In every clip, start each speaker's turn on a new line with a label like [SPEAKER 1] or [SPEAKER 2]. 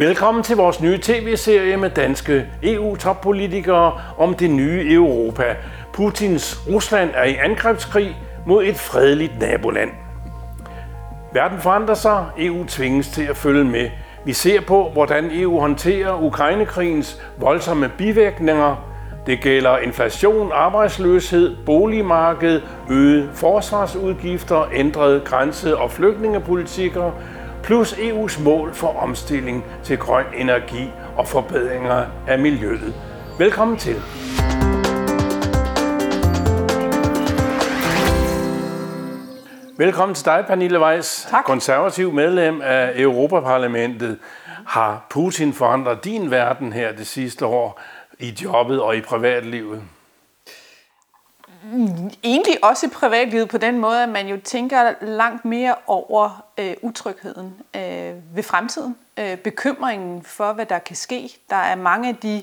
[SPEAKER 1] Velkommen til vores nye tv-serie med danske EU-toppolitikere om det nye Europa. Putins Rusland er i angrebskrig mod et fredeligt naboland. Verden forandrer sig, EU tvinges til at følge med. Vi ser på, hvordan EU håndterer Ukrainekrigens voldsomme bivirkninger. Det gælder inflation, arbejdsløshed, boligmarked, øget forsvarsudgifter, ændrede grænse- og flygtningepolitikker, plus EU's mål for omstilling til grøn energi og forbedringer af miljøet. Velkommen til. Velkommen til dig, Pernille Weiss,
[SPEAKER 2] tak.
[SPEAKER 1] konservativ medlem af Europaparlamentet. Har Putin forandret din verden her det sidste år i jobbet og i privatlivet?
[SPEAKER 2] Egentlig også i privatlivet på den måde, at man jo tænker langt mere over øh, utrygheden øh, ved fremtiden. Øh, bekymringen for, hvad der kan ske. Der er mange af de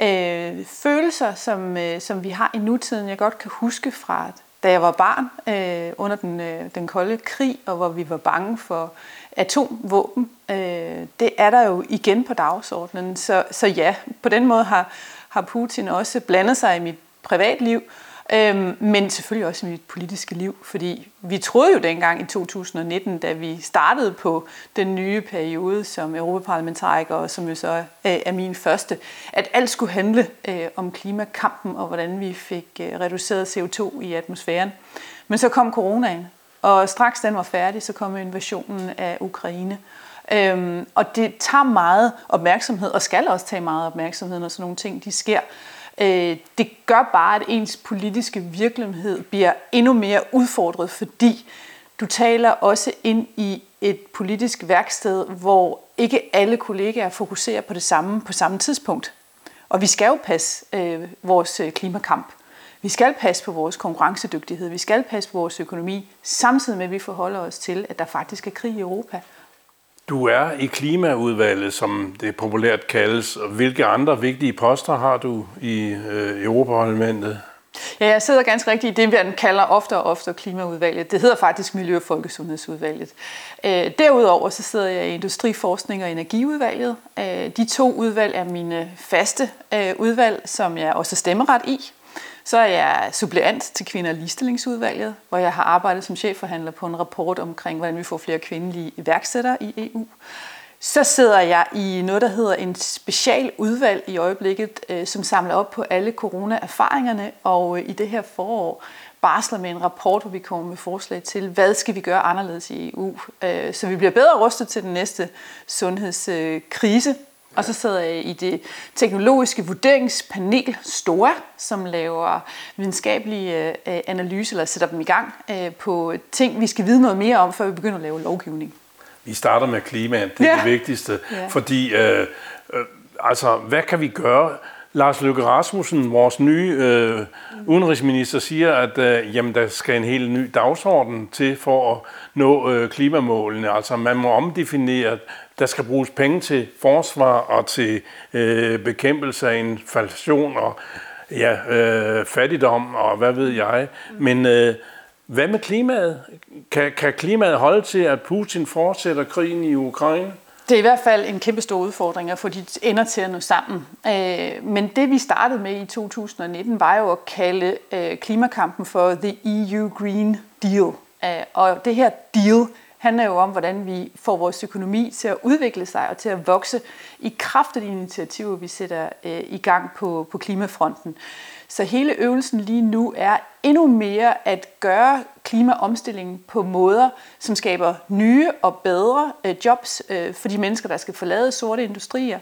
[SPEAKER 2] øh, følelser, som, øh, som vi har i nutiden, jeg godt kan huske fra, da jeg var barn øh, under den, øh, den kolde krig, og hvor vi var bange for atomvåben. Øh, det er der jo igen på dagsordenen. Så, så ja, på den måde har, har Putin også blandet sig i mit privatliv, Øhm, men selvfølgelig også i mit politiske liv, fordi vi troede jo dengang i 2019, da vi startede på den nye periode som europaparlamentariker, og som jo så øh, er min første, at alt skulle handle øh, om klimakampen og hvordan vi fik øh, reduceret CO2 i atmosfæren. Men så kom coronaen, og straks den var færdig, så kom invasionen af Ukraine. Øhm, og det tager meget opmærksomhed, og skal også tage meget opmærksomhed, når sådan nogle ting de sker. Øh, det gør bare, at ens politiske virkelighed bliver endnu mere udfordret, fordi du taler også ind i et politisk værksted, hvor ikke alle kollegaer fokuserer på det samme på samme tidspunkt. Og vi skal jo passe øh, vores øh, klimakamp. Vi skal passe på vores konkurrencedygtighed. Vi skal passe på vores økonomi, samtidig med at vi forholder os til, at der faktisk er krig i Europa.
[SPEAKER 1] Du er i klimaudvalget, som det populært kaldes. Hvilke andre vigtige poster har du i øh, Europaparlamentet?
[SPEAKER 2] Ja, jeg sidder ganske rigtigt i det, man kalder ofte og ofte klimaudvalget. Det hedder faktisk Miljø- og Folkesundhedsudvalget. Øh, derudover så sidder jeg i Industriforskning og Energiudvalget. Øh, de to udvalg er mine faste øh, udvalg, som jeg også stemmeret i. Så er jeg suppleant til Kvinder- og Ligestillingsudvalget, hvor jeg har arbejdet som chefforhandler på en rapport omkring, hvordan vi får flere kvindelige iværksættere i EU. Så sidder jeg i noget, der hedder en special udvalg i øjeblikket, øh, som samler op på alle corona-erfaringerne, og øh, i det her forår barsler med en rapport, hvor vi kommer med forslag til, hvad skal vi gøre anderledes i EU, øh, så vi bliver bedre rustet til den næste sundhedskrise, og så sidder jeg i det teknologiske vurderingspanel STOA, som laver videnskabelige øh, analyser, eller sætter dem i gang øh, på ting, vi skal vide noget mere om, før vi begynder at lave lovgivning.
[SPEAKER 1] Vi starter med klimaet, det er ja. det vigtigste. Ja. Fordi, øh, øh, altså, hvad kan vi gøre? Lars Løkke Rasmussen, vores nye øh, udenrigsminister, siger, at øh, jamen, der skal en helt ny dagsorden til for at nå øh, klimamålene. Altså man må omdefinere, der skal bruges penge til forsvar og til øh, bekæmpelse af inflation og ja, øh, fattigdom og hvad ved jeg. Men øh, hvad med klimaet? Kan, kan klimaet holde til, at Putin fortsætter krigen i Ukraine?
[SPEAKER 2] Det er i hvert fald en kæmpe stor udfordring at få de ender til at nå sammen. Øh, men det vi startede med i 2019 var jo at kalde øh, klimakampen for The EU Green Deal. Øh, og det her deal handler jo om, hvordan vi får vores økonomi til at udvikle sig og til at vokse i kraft af de initiativer, vi sætter øh, i gang på, på klimafronten. Så hele øvelsen lige nu er endnu mere at gøre klimaomstillingen på måder, som skaber nye og bedre øh, jobs øh, for de mennesker, der skal forlade sorte industrier.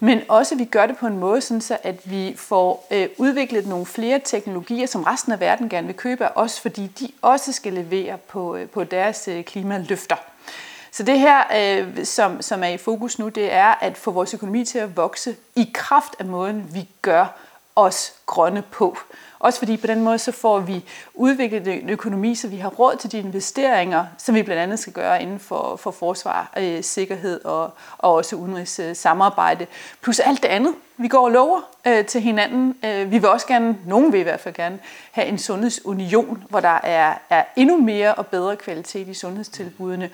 [SPEAKER 2] Men også at vi gør det på en måde, sådan så at vi får øh, udviklet nogle flere teknologier, som resten af verden gerne vil købe af os, fordi de også skal levere på, på deres klimaløfter. Så det her, øh, som, som er i fokus nu, det er at få vores økonomi til at vokse i kraft af måden, vi gør os grønne på. Også fordi på den måde så får vi udviklet en økonomi, så vi har råd til de investeringer, som vi blandt andet skal gøre inden for, for forsvar, øh, sikkerhed og, og også udenrigs øh, samarbejde. Plus alt det andet, vi går og lover øh, til hinanden. Øh, vi vil også gerne, nogen vil i hvert fald gerne, have en sundhedsunion, hvor der er, er endnu mere og bedre kvalitet i sundhedstilbudene.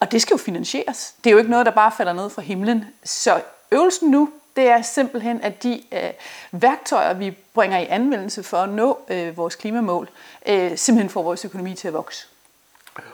[SPEAKER 2] Og det skal jo finansieres. Det er jo ikke noget, der bare falder ned fra himlen. Så øvelsen nu, det er simpelthen, at de øh, værktøjer, vi bringer i anvendelse for at nå øh, vores klimamål, øh, simpelthen får vores økonomi til at vokse.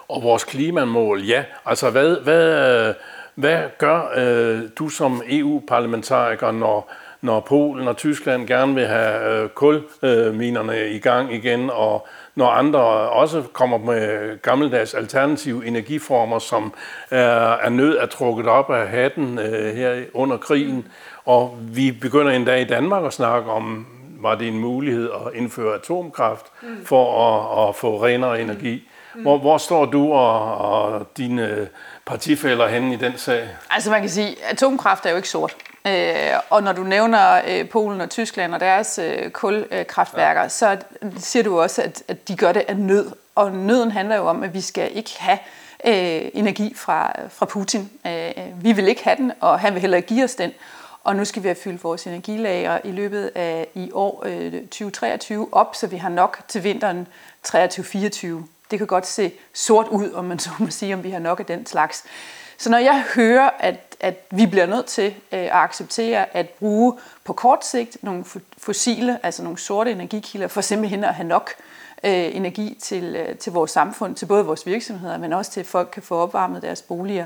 [SPEAKER 1] Og vores klimamål, ja. Altså, hvad, hvad, øh, hvad gør øh, du som EU-parlamentariker, når, når Polen og Tyskland gerne vil have øh, kulminerne øh, i gang igen, og når andre også kommer med gammeldags alternative energiformer, som er, er nød at trukket op af hatten øh, her under krigen. Og vi begynder endda i Danmark at snakke om, var det en mulighed at indføre atomkraft for at, at få renere energi. Hvor, hvor står du og, og dine partifælder henne i den sag?
[SPEAKER 2] Altså man kan sige, at atomkraft er jo ikke sort. Øh, og når du nævner øh, Polen og Tyskland og deres øh, kulkraftværker, ja. så siger du også, at, at de gør det af nød. Og nøden handler jo om, at vi skal ikke have øh, energi fra, fra Putin. Øh, vi vil ikke have den, og han vil heller ikke give os den. Og nu skal vi have fyldt vores energilager i løbet af i år øh, 2023 op, så vi har nok til vinteren 23-24. Det kan godt se sort ud, om man så må sige, om vi har nok af den slags. Så når jeg hører, at, at vi bliver nødt til øh, at acceptere at bruge på kort sigt nogle fossile, altså nogle sorte energikilder, for simpelthen at have nok øh, energi til, øh, til vores samfund, til både vores virksomheder, men også til at folk kan få opvarmet deres boliger,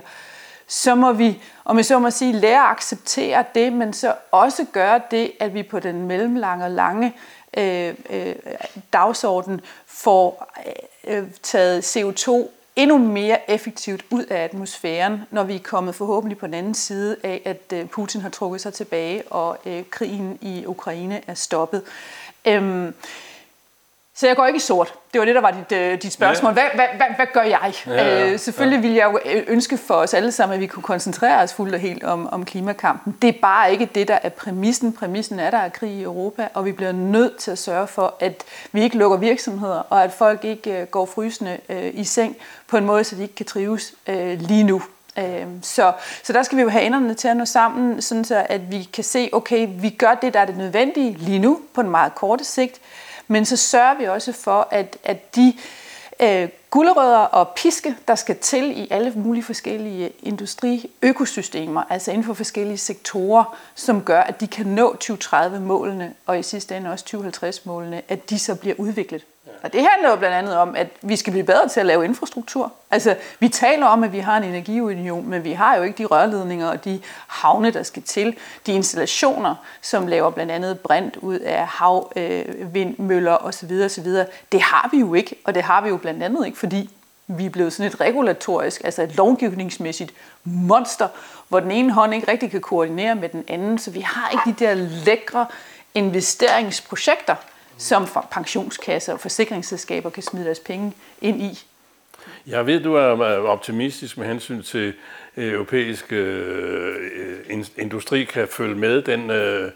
[SPEAKER 2] så må vi, om jeg så må sige, lære at acceptere det, men så også gøre det, at vi på den mellemlange og lange øh, øh, dagsorden får øh, øh taget CO2 endnu mere effektivt ud af atmosfæren, når vi er kommet forhåbentlig på den anden side af, at øh, Putin har trukket sig tilbage, og øh, krigen i Ukraine er stoppet. Øhm, så jeg går ikke i sort. Det var det, der var dit, øh, dit spørgsmål. Hvad, hvad, hvad, hvad gør jeg? Ja, ja, øh, selvfølgelig ja. ville jeg jo øh, ønske for os alle sammen, at vi kunne koncentrere os fuldt og helt om, om klimakampen. Det er bare ikke det, der er præmissen. Præmissen er, der er krig i Europa, og vi bliver nødt til at sørge for, at vi ikke lukker virksomheder, og at folk ikke øh, går frysende øh, i seng på en måde, så de ikke kan trives øh, lige nu. Så, så der skal vi jo have enderne til at nå sammen, sådan så at vi kan se, okay, vi gør det, der er det nødvendige lige nu på en meget korte sigt, men så sørger vi også for, at, at de øh, gulerødder og piske, der skal til i alle mulige forskellige industriøkosystemer, altså inden for forskellige sektorer, som gør, at de kan nå 2030-målene og i sidste ende også 2050-målene, at de så bliver udviklet. Og det handler jo blandt andet om, at vi skal blive bedre til at lave infrastruktur. Altså, vi taler om, at vi har en energiunion, men vi har jo ikke de rørledninger og de havne, der skal til. De installationer, som laver blandt andet brint ud af hav, øh, osv. osv. Det har vi jo ikke, og det har vi jo blandt andet ikke, fordi vi er blevet sådan et regulatorisk, altså et lovgivningsmæssigt monster, hvor den ene hånd ikke rigtig kan koordinere med den anden, så vi har ikke de der lækre investeringsprojekter, som pensionskasser og forsikringsselskaber kan smide deres penge ind i.
[SPEAKER 1] Jeg ved, du er optimistisk med hensyn til øh, europæisk øh, industri kan følge med den øh,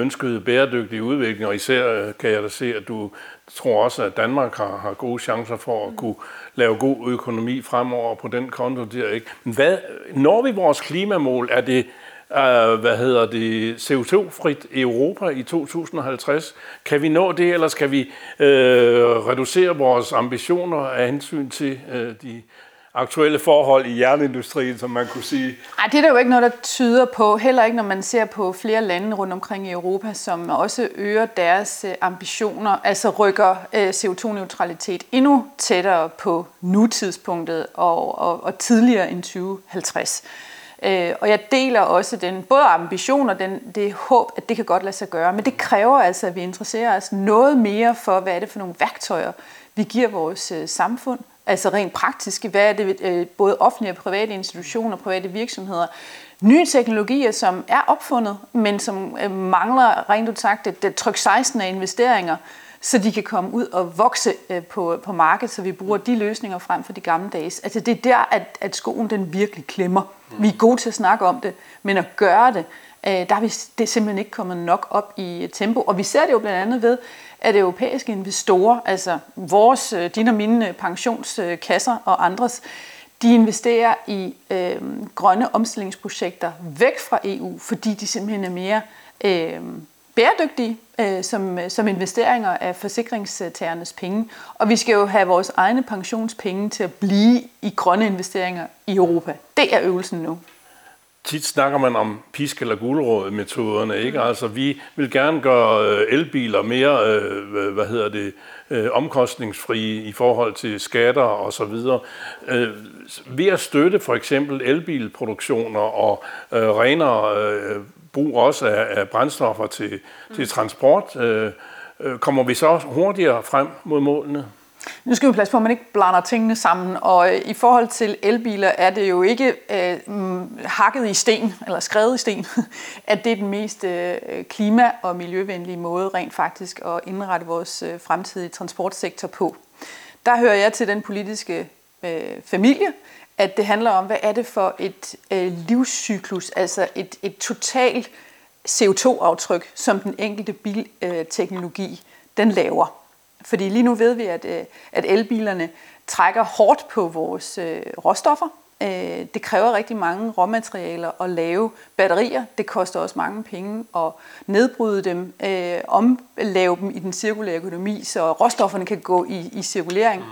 [SPEAKER 1] ønskede bæredygtige udvikling, og især kan jeg da se, at du tror også, at Danmark har, har gode chancer for at kunne lave god økonomi fremover på den konto der. Ikke? Men hvad, når vi vores klimamål, er det øh, hvad hedder det, CO2-frit Europa i 2050. Kan vi nå det, eller skal vi øh, reducere vores ambitioner af hensyn til øh, de aktuelle forhold i jernindustrien, som man kunne sige?
[SPEAKER 2] Ej, det er der jo ikke noget, der tyder på. Heller ikke, når man ser på flere lande rundt omkring i Europa, som også øger deres øh, ambitioner, altså rykker øh, CO2-neutralitet endnu tættere på nutidspunktet og, og, og tidligere end 2050. Øh, og jeg deler også den både ambition og den, det håb, at det kan godt lade sig gøre. Men det kræver altså, at vi interesserer os noget mere for, hvad er det for nogle værktøjer, vi giver vores øh, samfund. Altså rent praktisk, hvad er det øh, både offentlige og private institutioner, private virksomheder, nye teknologier, som er opfundet, men som øh, mangler rent ud sagt et, et tryk 16 af investeringer, så de kan komme ud og vokse øh, på, på markedet, så vi bruger de løsninger frem for de gamle dages. Altså det er der, at, at skoen den virkelig klemmer. Vi er gode til at snakke om det, men at gøre det, øh, der er vi det er simpelthen ikke kommet nok op i tempo. Og vi ser det jo blandt andet ved, at europæiske investorer, altså vores, øh, dine og mine pensionskasser og andres, de investerer i øh, grønne omstillingsprojekter væk fra EU, fordi de simpelthen er mere øh, bæredygtige øh, som, øh, som investeringer af forsikringstagernes penge. Og vi skal jo have vores egne pensionspenge til at blive i grønne investeringer i Europa. Det er øvelsen nu
[SPEAKER 1] tit snakker man om pisk- eller guldråd-metoderne, ikke? Altså, vi vil gerne gøre øh, elbiler mere, øh, hvad hedder det, øh, omkostningsfrie i forhold til skatter og så videre. Øh, ved at støtte for eksempel elbilproduktioner og øh, renere øh, brug også af, af brændstoffer til, til transport, øh, øh kommer vi så hurtigere frem mod målene?
[SPEAKER 2] Nu skal vi passe på, at man ikke blander tingene sammen, og øh, i forhold til elbiler er det jo ikke øh, mm, hakket i sten, eller skrevet i sten, at det er den mest øh, klima- og miljøvenlige måde rent faktisk at indrette vores øh, fremtidige transportsektor på. Der hører jeg til den politiske øh, familie, at det handler om, hvad er det for et øh, livscyklus, altså et, et totalt CO2-aftryk, som den enkelte bilteknologi øh, den laver. Fordi lige nu ved vi, at, øh, at elbilerne trækker hårdt på vores øh, råstoffer. Øh, det kræver rigtig mange råmaterialer at lave batterier. Det koster også mange penge at nedbryde dem, øh, omlave dem i den cirkulære økonomi, så råstofferne kan gå i, i cirkulering.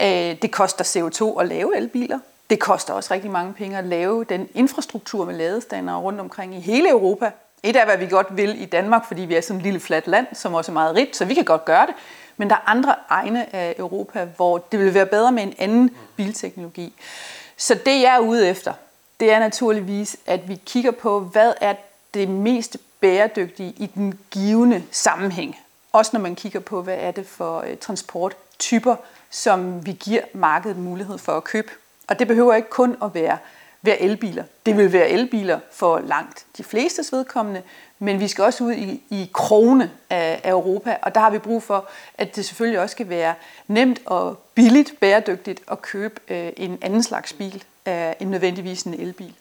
[SPEAKER 2] Øh, det koster CO2 at lave elbiler. Det koster også rigtig mange penge at lave den infrastruktur med ladestander rundt omkring i hele Europa. Et af, hvad vi godt vil i Danmark, fordi vi er sådan et lille fladt land, som også er meget rigt, så vi kan godt gøre det. Men der er andre egne af Europa, hvor det vil være bedre med en anden bilteknologi. Så det jeg er ude efter, det er naturligvis, at vi kigger på, hvad er det mest bæredygtige i den givende sammenhæng. Også når man kigger på, hvad er det for øh, transporttyper, som vi giver markedet mulighed for at købe. Og det behøver ikke kun at være være elbiler. Det vil være elbiler for langt de fleste vedkommende, men vi skal også ud i, i krone af, af Europa, og der har vi brug for, at det selvfølgelig også skal være nemt og billigt, bæredygtigt at købe øh, en anden slags bil øh, end nødvendigvis en elbil.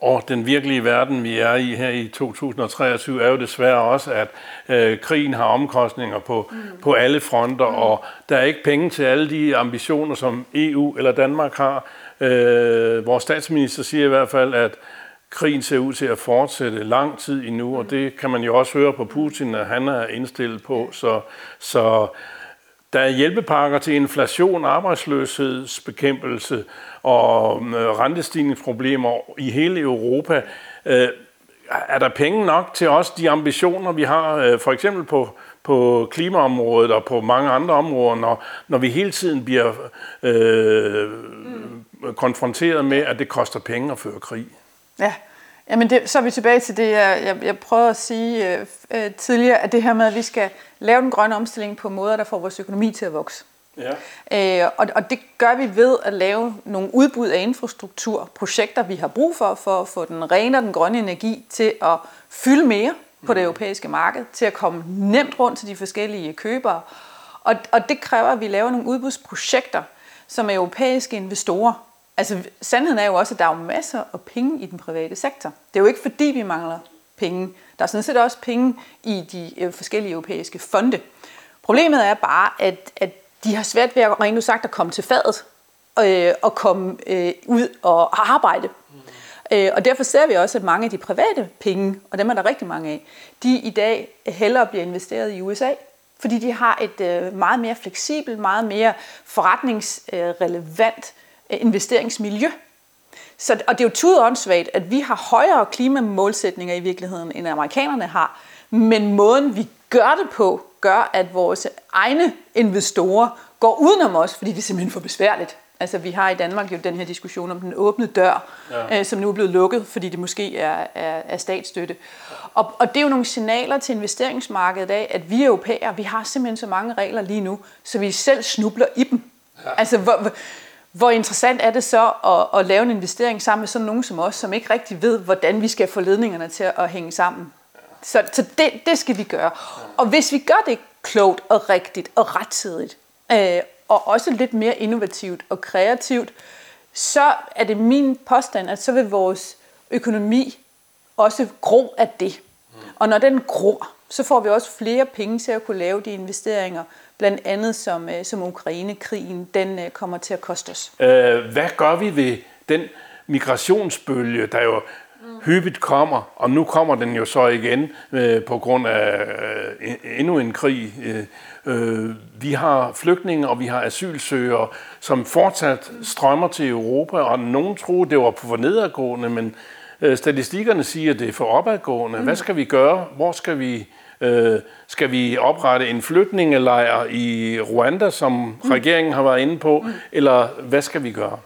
[SPEAKER 1] Og den virkelige verden, vi er i her i 2023, er jo desværre også, at øh, krigen har omkostninger på, mm. på alle fronter, mm. og der er ikke penge til alle de ambitioner, som EU eller Danmark har. Øh, vores statsminister siger i hvert fald, at krigen ser ud til at fortsætte lang tid endnu, og det kan man jo også høre på Putin, at han er indstillet på. Så, så der er hjælpepakker til inflation, arbejdsløshedsbekæmpelse og øh, rentestigningsproblemer i hele Europa. Øh, er der penge nok til også de ambitioner, vi har, øh, for eksempel på, på klimaområdet og på mange andre områder, når, når vi hele tiden bliver øh, mm. konfronteret med, at det koster penge at føre krig?
[SPEAKER 2] Ja, Jamen det, så er vi tilbage til det, jeg, jeg, jeg prøvede at sige øh, øh, tidligere, at det her med, at vi skal lave den grønne omstilling på måder, der får vores økonomi til at vokse. Ja. Øh, og, og det gør vi ved at lave nogle udbud af infrastruktur, projekter, vi har brug for, for at få den rene og den grønne energi til at fylde mere på det mm. europæiske marked, til at komme nemt rundt til de forskellige købere. Og, og det kræver, at vi laver nogle udbudsprojekter, som europæiske investorer Altså, sandheden er jo også, at der er masser af penge i den private sektor. Det er jo ikke fordi, vi mangler penge. Der er sådan set også penge i de øh, forskellige europæiske fonde. Problemet er bare, at, at de har svært ved at rent sagt at komme til fadet øh, og komme øh, ud og arbejde. Mm. Øh, og derfor ser vi også, at mange af de private penge, og dem er der rigtig mange af, de i dag hellere bliver investeret i USA, fordi de har et øh, meget mere fleksibelt, meget mere forretningsrelevant Øh, investeringsmiljø. Så, og det er jo tudåndssvagt, at vi har højere klimamålsætninger i virkeligheden, end amerikanerne har. Men måden, vi gør det på, gør, at vores egne investorer går udenom os, fordi det er simpelthen for besværligt. Altså vi har i Danmark jo den her diskussion om den åbne dør, ja. øh, som nu er blevet lukket, fordi det måske er, er, er statsstøtte. Og, og det er jo nogle signaler til investeringsmarkedet af, at vi europæere, vi har simpelthen så mange regler lige nu, så vi selv snubler i dem. Ja. Altså hvor, hvor interessant er det så at, at lave en investering sammen med sådan nogen som os, som ikke rigtig ved, hvordan vi skal få ledningerne til at hænge sammen. Så, så det, det skal vi gøre. Og hvis vi gør det klogt og rigtigt og rettidigt, øh, og også lidt mere innovativt og kreativt, så er det min påstand, at så vil vores økonomi også gro af det. Og når den gror, så får vi også flere penge til at kunne lave de investeringer, blandt andet som, øh, som Ukraine-krigen, den øh, kommer til at koste os.
[SPEAKER 1] Øh, hvad gør vi ved den migrationsbølge, der jo hyppigt kommer, og nu kommer den jo så igen øh, på grund af øh, endnu en krig. Øh, øh, vi har flygtninge, og vi har asylsøgere, som fortsat strømmer til Europa, og nogen tror, det var på nedadgående, men øh, statistikkerne siger, at det er for opadgående. Mm. Hvad skal vi gøre? Hvor skal vi Øh, skal vi oprette en flygtningelejr i Rwanda, som mm. regeringen har været inde på, mm. eller hvad skal vi gøre?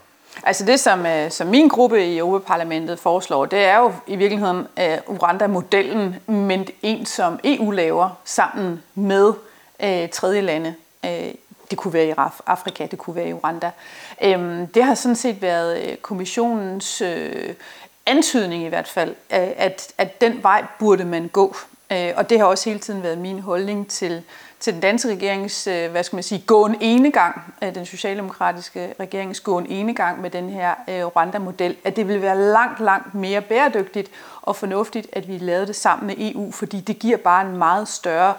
[SPEAKER 2] Altså det, som, øh, som min gruppe i Europaparlamentet foreslår, det er jo i virkeligheden uh, Rwanda-modellen, men en, som EU laver sammen med uh, tredje lande. Uh, det kunne være i Afrika, det kunne være i Rwanda. Um, det har sådan set været kommissionens uh, antydning i hvert fald, at, at den vej burde man gå. Øh, og det har også hele tiden været min holdning til, til den danske regerings, øh, hvad skal man sige, gåen enegang, øh, den socialdemokratiske regerings gåen enegang med den her øh, Rwanda-model, at det vil være langt, langt mere bæredygtigt og fornuftigt, at vi lavede det sammen med EU, fordi det giver bare en meget større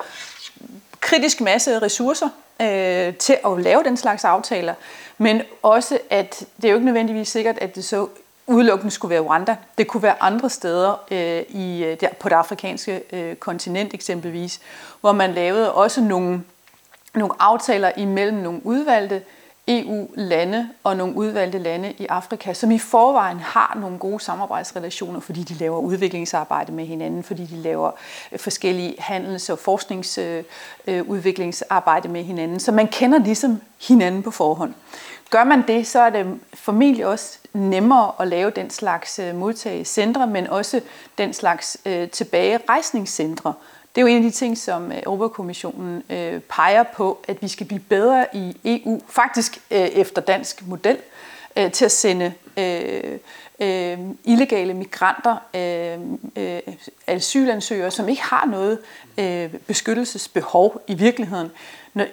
[SPEAKER 2] kritisk masse ressourcer øh, til at lave den slags aftaler, men også at det er jo ikke nødvendigvis sikkert, at det så udelukkende skulle være Rwanda. Det kunne være andre steder øh, i, øh, der, på det afrikanske øh, kontinent eksempelvis, hvor man lavede også nogle, nogle aftaler imellem nogle udvalgte EU-lande og nogle udvalgte lande i Afrika, som i forvejen har nogle gode samarbejdsrelationer, fordi de laver udviklingsarbejde med hinanden, fordi de laver øh, forskellige handels- og forskningsudviklingsarbejde øh, øh med hinanden. Så man kender ligesom hinanden på forhånd. Gør man det, så er det formentlig også nemmere at lave den slags øh, modtagecentre, men også den slags øh, tilbagerejsningscentre. Det er jo en af de ting, som øh, Europakommissionen øh, peger på, at vi skal blive bedre i EU, faktisk øh, efter dansk model, øh, til at sende øh, øh, illegale migranter, øh, øh, asylansøgere, som ikke har noget øh, beskyttelsesbehov i virkeligheden,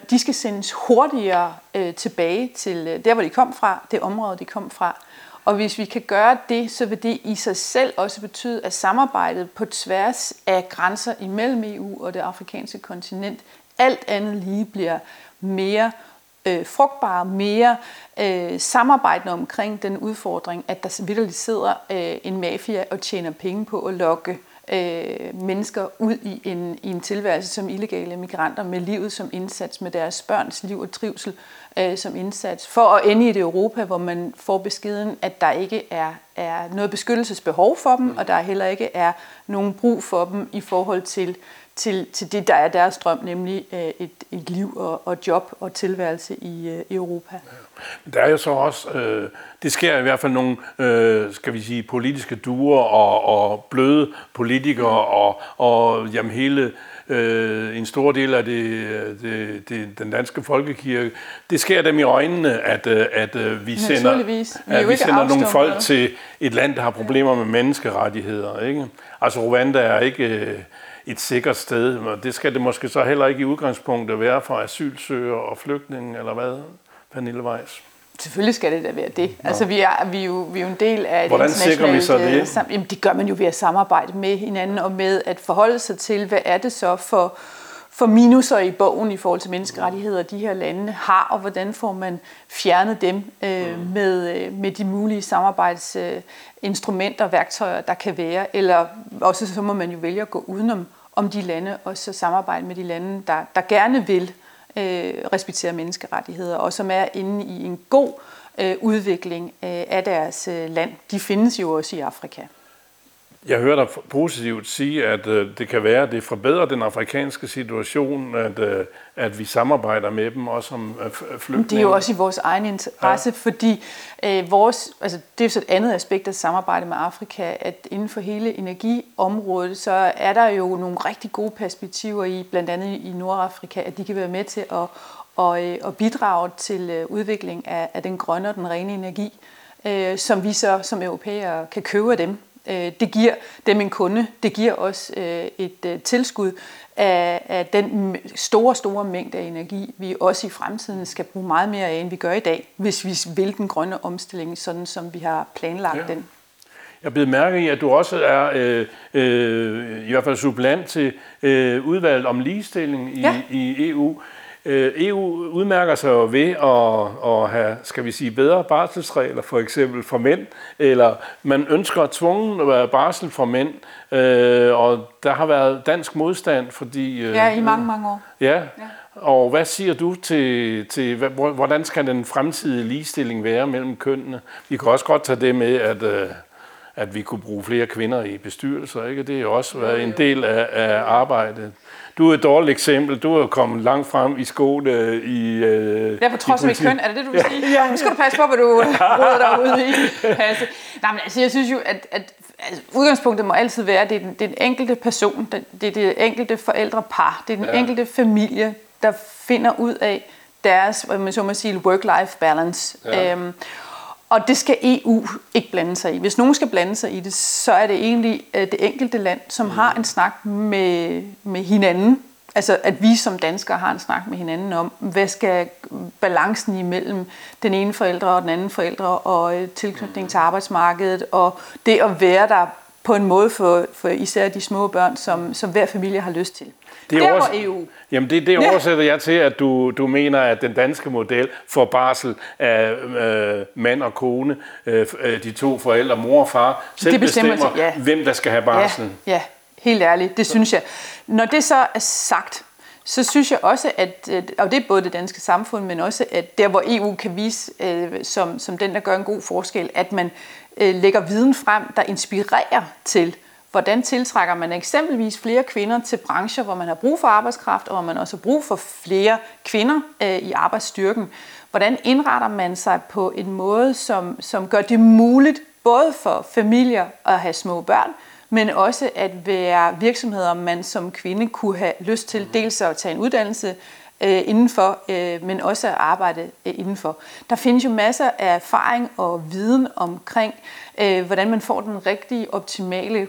[SPEAKER 2] de skal sendes hurtigere øh, tilbage til øh, der, hvor de kom fra, det område, de kom fra. Og hvis vi kan gøre det, så vil det i sig selv også betyde, at samarbejdet på tværs af grænser imellem EU og det afrikanske kontinent alt andet lige bliver mere øh, frugtbare, mere øh, samarbejdende omkring den udfordring, at der vidderligt sidder øh, en mafia og tjener penge på at lokke øh, mennesker ud i en, i en tilværelse som illegale migranter med livet som indsats, med deres børns liv og trivsel øh, som indsats, for at ende i et Europa, hvor man får beskeden, at der ikke er, er noget beskyttelsesbehov for dem, og der heller ikke er nogen brug for dem i forhold til til, til det, der er deres drøm, nemlig øh, et, et liv og, og job og tilværelse i øh, Europa.
[SPEAKER 1] Ja. Der er jo så også, øh, det sker i hvert fald nogle, øh, skal vi sige, politiske duer og, og bløde politikere og, og jamen hele øh, en stor del af det, det, det, den danske folkekirke. Det sker dem i øjnene, at, øh, at øh, vi sender, vi at vi sender nogle folk til et land, der har problemer med menneskerettigheder. Ikke? Altså Rwanda er ikke et sikkert sted. Og det skal det måske så heller ikke i udgangspunktet være for asylsøgere og flygtninge, eller hvad, Pernille Weiss?
[SPEAKER 2] Selvfølgelig skal det da være det. Nå. Altså, vi er, vi, er jo, vi er jo en del af
[SPEAKER 1] et. Hvordan sikrer vi så det?
[SPEAKER 2] Øh, jamen, det gør man jo ved at samarbejde med hinanden, og med at forholde sig til, hvad er det så for, for minuser i bogen i forhold til menneskerettigheder, de her lande har, og hvordan får man fjernet dem øh, mm. med, øh, med de mulige samarbejdsinstrumenter og værktøjer, der kan være. Eller også så må man jo vælge at gå udenom om de lande, og så samarbejde med de lande, der, der gerne vil øh, respektere menneskerettigheder, og som er inde i en god øh, udvikling øh, af deres øh, land. De findes jo også i Afrika.
[SPEAKER 1] Jeg hører dig positivt sige, at øh, det kan være, at det forbedrer den afrikanske situation, at, øh, at vi samarbejder med dem også om øh, flygtninge.
[SPEAKER 2] Det er jo også i vores egen interesse, ja. fordi øh, vores, altså, det er så et andet aspekt af samarbejde med Afrika, at inden for hele energiområdet, så er der jo nogle rigtig gode perspektiver i, blandt andet i Nordafrika, at de kan være med til at, og, og bidrage til udvikling af, af den grønne og den rene energi, øh, som vi så som europæere kan købe af dem Øh, det giver dem en kunde, det giver os øh, et øh, tilskud af, af den store, store mængde af energi, vi også i fremtiden skal bruge meget mere af, end vi gør i dag, hvis vi vil den grønne omstilling, sådan som vi har planlagt ja. den.
[SPEAKER 1] Jeg blev mærke i, at du også er øh, øh, i hvert fald supplant til øh, udvalget om ligestilling i, ja. i EU. Øh, EU udmærker sig jo ved at, at have, skal vi sige, bedre barselsregler, for eksempel for mænd, eller man ønsker tvungen barsel for mænd, øh, og der har været dansk modstand, fordi...
[SPEAKER 2] Øh, ja, i mange, mange år.
[SPEAKER 1] Ja, ja. Og hvad siger du til, til, hvordan skal den fremtidige ligestilling være mellem kønnene? Vi kan også godt tage det med, at, øh, at vi kunne bruge flere kvinder i bestyrelser. Ikke? Det er også været en del af, af arbejdet. Du er et dårligt eksempel. Du er kommet langt frem i skole i
[SPEAKER 2] øh, Ja, på trods af køn. Er det det, du vil sige? Ja. Nu skal du passe på, hvad du råder derude i. Altså, nej, men altså, jeg synes jo, at, at altså, udgangspunktet må altid være, at det er den, den enkelte person, det er det enkelte forældrepar, det er den ja. enkelte familie, der finder ud af deres, så må sige, work-life balance. Ja. Øhm, og det skal EU ikke blande sig i. Hvis nogen skal blande sig i det, så er det egentlig øh, det enkelte land, som mm. har en snak med, med hinanden. Altså at vi som danskere har en snak med hinanden om, hvad skal balancen imellem den ene forældre og den anden forældre og øh, tilknytning til arbejdsmarkedet og det at være der på en måde for, for især de små børn, som, som hver familie har lyst til. Det er over EU.
[SPEAKER 1] Jamen det, det oversætter jeg til, at du, du mener, at den danske model for barsel af øh, mand og kone, øh, øh de to forældre, mor og far, selv bestemmer, bestemmer ja. hvem der skal have barsel.
[SPEAKER 2] Ja, ja, helt ærligt, det synes jeg. Når det så er sagt, så synes jeg også, at, og det er både det danske samfund, men også at der, hvor EU kan vise øh, som, som den, der gør en god forskel, at man øh, lægger viden frem, der inspirerer til, hvordan tiltrækker man eksempelvis flere kvinder til brancher, hvor man har brug for arbejdskraft, og hvor man også har brug for flere kvinder øh, i arbejdsstyrken. Hvordan indretter man sig på en måde, som, som gør det muligt både for familier at have små børn, men også at være virksomheder, man som kvinde kunne have lyst til dels at tage en uddannelse, øh, indenfor, øh, men også at arbejde øh, indenfor. Der findes jo masser af erfaring og viden omkring, øh, hvordan man får den rigtige, optimale,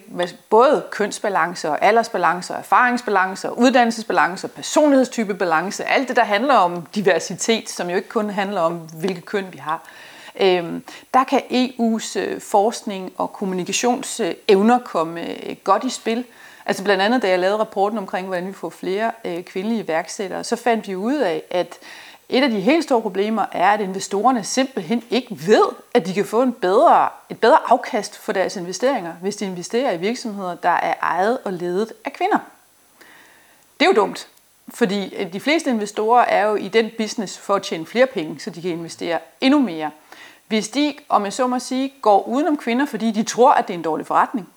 [SPEAKER 2] både kønsbalance og aldersbalance og erfaringsbalance og uddannelsesbalance og personlighedstypebalance, alt det, der handler om diversitet, som jo ikke kun handler om, hvilket køn vi har. Øh, der kan EU's øh, forskning og kommunikationsevner komme øh, godt i spil. Altså blandt andet, da jeg lavede rapporten omkring, hvordan vi får flere øh, kvindelige iværksættere, så fandt vi ud af, at et af de helt store problemer er, at investorerne simpelthen ikke ved, at de kan få en bedre, et bedre afkast for deres investeringer, hvis de investerer i virksomheder, der er ejet og ledet af kvinder. Det er jo dumt, fordi øh, de fleste investorer er jo i den business for at tjene flere penge, så de kan investere endnu mere. Hvis de, om jeg så må sige, går udenom kvinder, fordi de tror, at det er en dårlig forretning,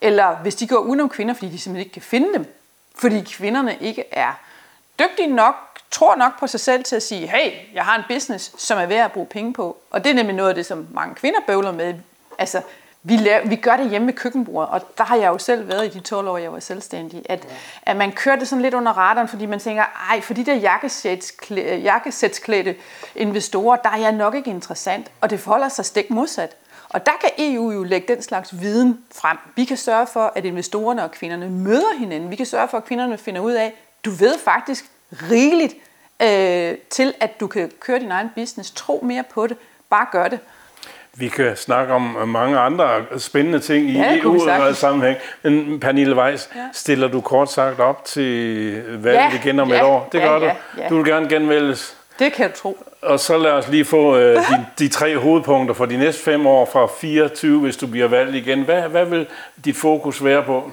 [SPEAKER 2] eller hvis de går udenom kvinder, fordi de simpelthen ikke kan finde dem. Fordi kvinderne ikke er dygtige nok, tror nok på sig selv til at sige, hey, jeg har en business, som er værd at bruge penge på. Og det er nemlig noget af det, som mange kvinder bøvler med. Altså, vi, laver, vi gør det hjemme ved køkkenbordet, og der har jeg jo selv været i de 12 år, jeg var selvstændig, at, at man kører det sådan lidt under radaren, fordi man tænker, ej, for de der jakkesætsklædte investorer, der er jeg nok ikke interessant, og det forholder sig stik modsat. Og der kan EU jo lægge den slags viden frem. Vi kan sørge for, at investorerne og kvinderne møder hinanden. Vi kan sørge for, at kvinderne finder ud af, du ved faktisk rigeligt øh, til, at du kan køre din egen business. Tro mere på det. Bare gør det.
[SPEAKER 1] Vi kan snakke om mange andre spændende ting i ja, EU-sammenhæng. Men Pernille Weiss, ja. stiller du kort sagt op til valget ja, igen om ja, et år? Det gør ja, du. Ja. Du vil gerne genvælges.
[SPEAKER 2] Det kan du tro.
[SPEAKER 1] Og så lad os lige få øh, de, de tre hovedpunkter for de næste fem år fra 24, hvis du bliver valgt igen. Hvad, hvad vil dit fokus være på?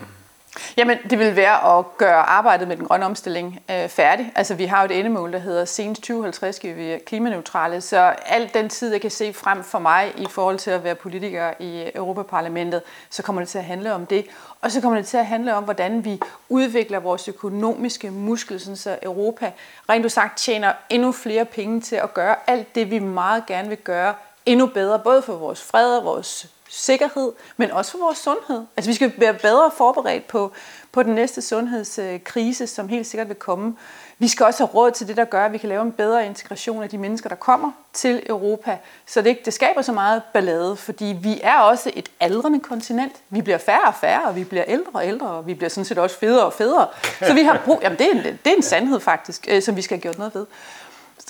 [SPEAKER 2] Jamen, det vil være at gøre arbejdet med den grønne omstilling øh, færdig. Altså, vi har jo et endemål, der hedder senest 2050 skal vi være klimaneutrale, så al den tid, jeg kan se frem for mig i forhold til at være politiker i Europaparlamentet, så kommer det til at handle om det. Og så kommer det til at handle om, hvordan vi udvikler vores økonomiske muskel, så Europa rent sagt tjener endnu flere penge til at gøre alt det, vi meget gerne vil gøre endnu bedre, både for vores fred og vores sikkerhed, men også for vores sundhed. Altså vi skal være bedre forberedt på, på den næste sundhedskrise, som helt sikkert vil komme. Vi skal også have råd til det, der gør, at vi kan lave en bedre integration af de mennesker, der kommer til Europa, så det ikke det skaber så meget ballade, fordi vi er også et aldrende kontinent. Vi bliver færre og færre, og vi bliver ældre og ældre, og vi bliver sådan set også federe og federe. Så vi har brug, jamen det er en, det er en sandhed faktisk, øh, som vi skal have gjort noget ved.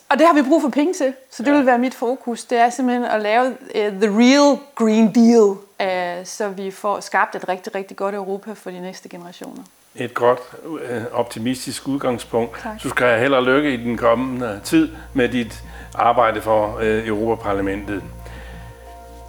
[SPEAKER 2] Og det har vi brug for penge til, så det ja. vil være mit fokus. Det er simpelthen at lave uh, the real Green Deal, uh, så vi får skabt et rigtig, rigtig godt Europa for de næste generationer.
[SPEAKER 1] et godt øh, optimistisk udgangspunkt.
[SPEAKER 2] Tak.
[SPEAKER 1] Så skal jeg held og lykke i den kommende tid med dit arbejde for øh, Europaparlamentet.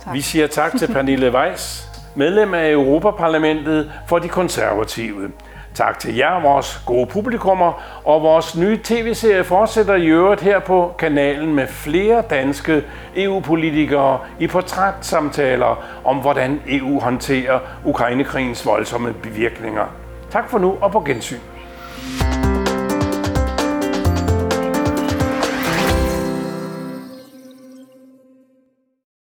[SPEAKER 2] Tak.
[SPEAKER 1] Vi siger tak til Pernille Weiss, medlem af Europaparlamentet for de konservative. Tak til jer, vores gode publikummer, og vores nye tv-serie fortsætter i øvrigt her på kanalen med flere danske EU-politikere i portrætsamtaler om, hvordan EU håndterer Ukrainekrigens voldsomme bivirkninger. Tak for nu og på gensyn.